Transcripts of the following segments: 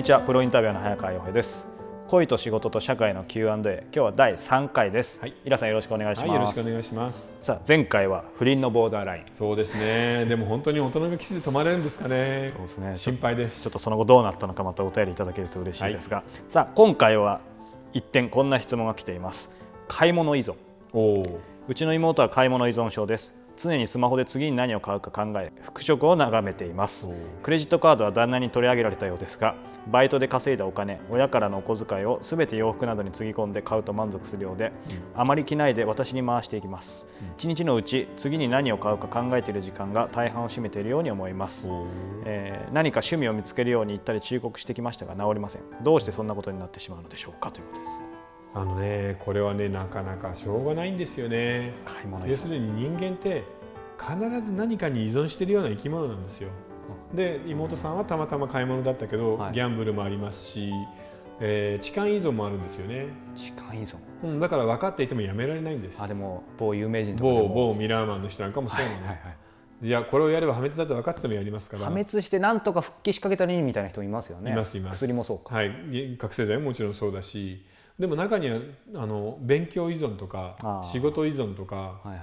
にちは。プロインタビュアーの早川洋平です。恋と仕事と社会の Q&A 今日は第3回です、はい。イラさんよろしくお願いします、はい、よろしくお願いします。さあ前回は不倫のボーダーライン。そうですね。でも本当に大人がキスで止まれるんですかね。そうですね。心配です。ちょっとその後どうなったのかまたお便りいただけると嬉しいですが、さあ今回は一点こんな質問が来ています。買い物依存。おお。うちの妹は買い物依存症です。常にスマホで次に何を買うか考え復職を眺めています。クレジットカードは旦那に取り上げられたようですがバイトで稼いだお金親からのお小遣いを全て洋服などにつぎ込んで買うと満足するようで、あまり着ないで私に回していきます、一日のうち次に何を買うか考えている時間が大半を占めているように思います、えー何か趣味を見つけるように言ったり忠告してきましたが治りません。どうしてそんなことになってしまうのでしょうかということです。あのね、これはね、なかなかしょうがないんですよね。買い物依存要するに人間って必ず何かに依存しているような生き物なんですよ。で、妹さんはたまたま買い物だったけど、はい。ギャンブルもありますし、えー痴漢依存もあるんですよね。時間依存。うん、だから分かっていてもやめられないんです。あ。でも某有名人とかで某も。某ミラーマンの人なんかもそうなの。はいはいはい。いやこれをやれば破滅だと分かっててもやりますから。破滅してなんとか復帰しかけたらいいみたいな人もいますよね。いますいます。薬もそうか。はい、覚醒剤ももちろんそうだし。でも中にはあの勉強依存とか仕事依存とか、はいはい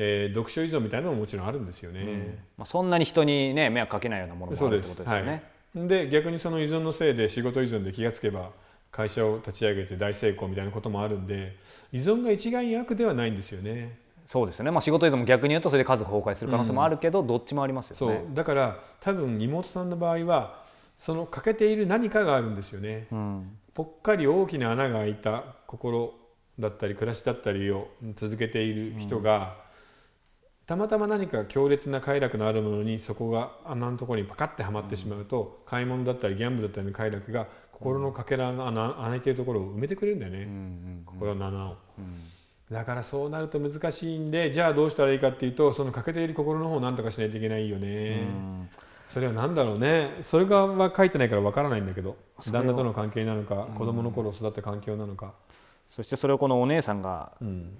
えー読書依存みたいなのももちろんあるんですよね。まあ、そんなに人にね迷惑かけないようなものもあるってことすですよね。はい、で逆にその依存のせいで仕事依存で気がつけば会社を立ち上げて大成功みたいなこともあるんで依存が一概に悪ではないんですよね。そうですよね、まあ、仕事依存も逆に言うとそれで家族崩壊する可能性もあるけど、どっちもありますそうよね。だから多分妹さんの場合はその欠けている何かがあるんですよね。うんぽっかり大きな穴が開いた心だったり暮らしだったりを続けている人が、たまたま何か強烈な快楽のあるものにそこが穴のところにパカッてはまってしまうと、買い物だったりギャンブルだったりの快楽が心のかけらの穴穴開いているところを埋めてくれるんだよね、うんうん心の穴を。うんだからそうなると難しいんでじゃあどうしたらいいかっていうとその欠けている心の方を何とかしないといけないよね。うん。それは何だろうね。それがは書いてないからわからないんだけど旦那との関係なのか子供の頃育った環境なのか、そしてそれをこのお姉さんがうん、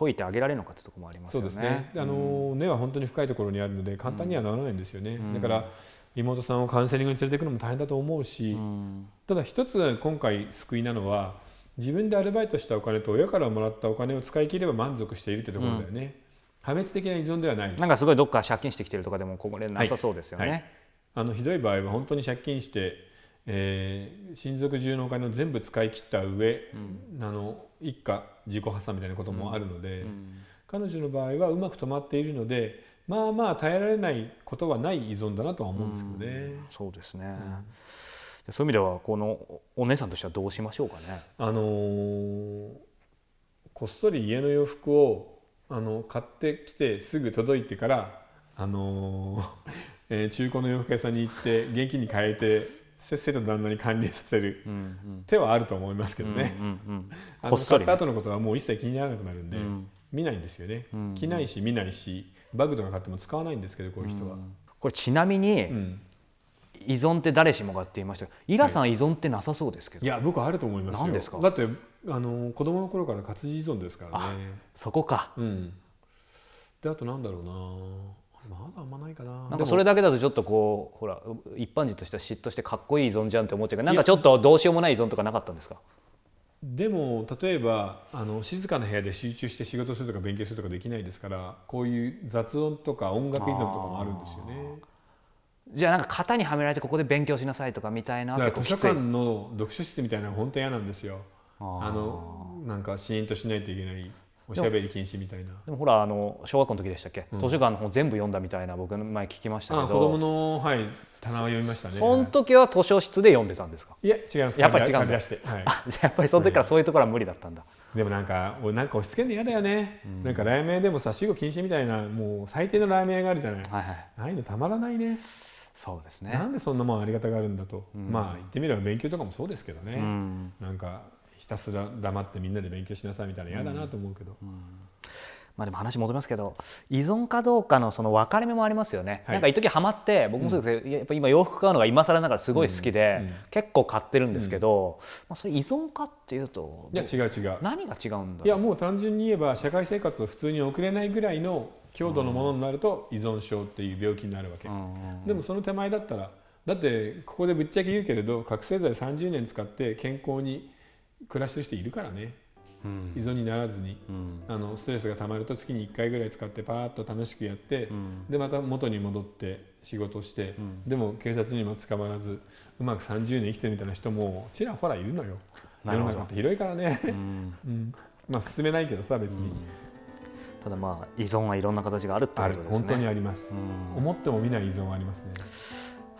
解いてあげられるのかってところもありますよね。そうですね。であの根は本当に深いところにあるので簡単にはならないんですよね、ん。だから妹さんをカウンセリングに連れていくのも大変だと思うし、うん。ただ一つ今回救いなのは自分でアルバイトしたお金と親からもらったお金を使い切れば満足しているってところだよね、破滅的な依存ではないです。なんかすごいどっか借金してきてるとかでもこれなさそうですよね。はい。はい。あのひどい場合は本当に借金して、えー親族中のお金を全部使い切った上、あの一家自己破産みたいなこともあるので、うん。彼女の場合はうまく止まっているのでまあまあ耐えられないことはない依存だなとは思うんですけどね。そうですね、でそういう意味ではこのお姉さんとしてはどうしましょうかね。あのーこっそり家の洋服をあの買ってきてすぐ届いてから、あのー えー中古の洋服屋さんに行って現金に変えてせっせと旦那に管理させる手はあると思いますけどね、あの買った後のことはもう一切気にならなくなるんで、うん。見ないんですよね、うん着ないし見ないしバッグとか買っても使わないんですけどこういう人は。これちなみにうん。依存って誰しもがって言いました。けどイラさん依存ってなさそうですけど、いや僕はあると思いますよ。何ですか？だってあの子供の頃から活字依存ですからね。そこか。うん。であとなんだろうなまだあんまないかな。なんかそれだけだとちょっとこうほら一般人としては嫉妬してかっこいい依存じゃんって思っちゃう。けどなんかちょっとどうしようもない依存とかなかったんですか？でも例えばあの静かな部屋で集中して仕事するとか勉強するとかできないですからこういう雑音とか音楽依存とかもあるんですよね。じゃあなんか型にはめられてここで勉強しなさいとかみたいなだから図書館の読書室みたいなの本当嫌なんですよ。あのなんかシーンとしないといけないおしゃべり禁止みたいな。でもほらあの小学校の時でしたっけ、うん。図書館の本全部読んだみたいな僕前聞きましたけど。あ子供のはい棚を読みましたね。その時は図書室で読んでたんですか？いや違います。やっぱり違うんだ。はい、あじゃあやっぱりその時からそういうところは無理だったんだ、でもなんかおなんか押し付けるの嫌だよね、なんかラーメン屋でもさ死後禁止みたいなもう最低のラーメン屋があるじゃない、はいはい。ああいうのたまらないね。そうですね。なんでそんなもんありがたがあるんだと、ん。まあ言ってみれば勉強とかもそうですけどね、うん。なんかひたすら黙ってみんなで勉強しなさいみたいな嫌だなと思うけど、まあ、でも話戻りますけど依存かどうかのその分かれ目もありますよね、はい。なんか一時ハマって僕もそうですけど、やっぱ今洋服買うのが今更ながらすごい好きで、うん。うん。結構買ってるんですけど、まあ、それ依存かっていうといや違う違う。何が違うんだいやもう単純に言えば社会生活を普通に送れないぐらいの強度のものになると依存症っていう病気になるわけ、うんうんでもその手前だったらだってここでぶっちゃけ言うけれど覚醒剤30年使って健康に暮らしてる人いるからね。うん。依存にならずに。うん。あのストレスがたまると月に1回ぐらい使ってパーッと楽しくやって、うん。でまた元に戻って仕事をして、うん。でも警察にも捕まらずうまく30年生きてるみたいな人もちらほらいるのよ。世の中って広いからね、うん。うん、まあ進めないけどさ別に、ただまあ依存はいろんな形があるってこあとですね。る。本当にあります、うん。思っても見ない依存はありますね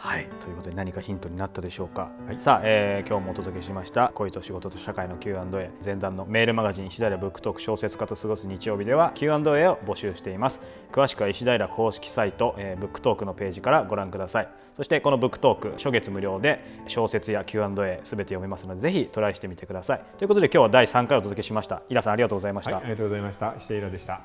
はい、ということで何かヒントになったでしょうか、はい。さあ、えー今日もお届けしました恋と仕事と社会の Q&A 前段のメールマガジン石田衣良ブックトーク小説家と過ごす日曜日では Q&A を募集しています。詳しくは石田衣良公式サイト、えーブックトークのページからご覧ください。そしてこのブックトーク初月無料で小説や Q&A すべて読めますのでぜひトライしてみてください。ということで今日は第3回お届けしました。衣良さんありがとうございました、はいありがとうございました。石田衣良でした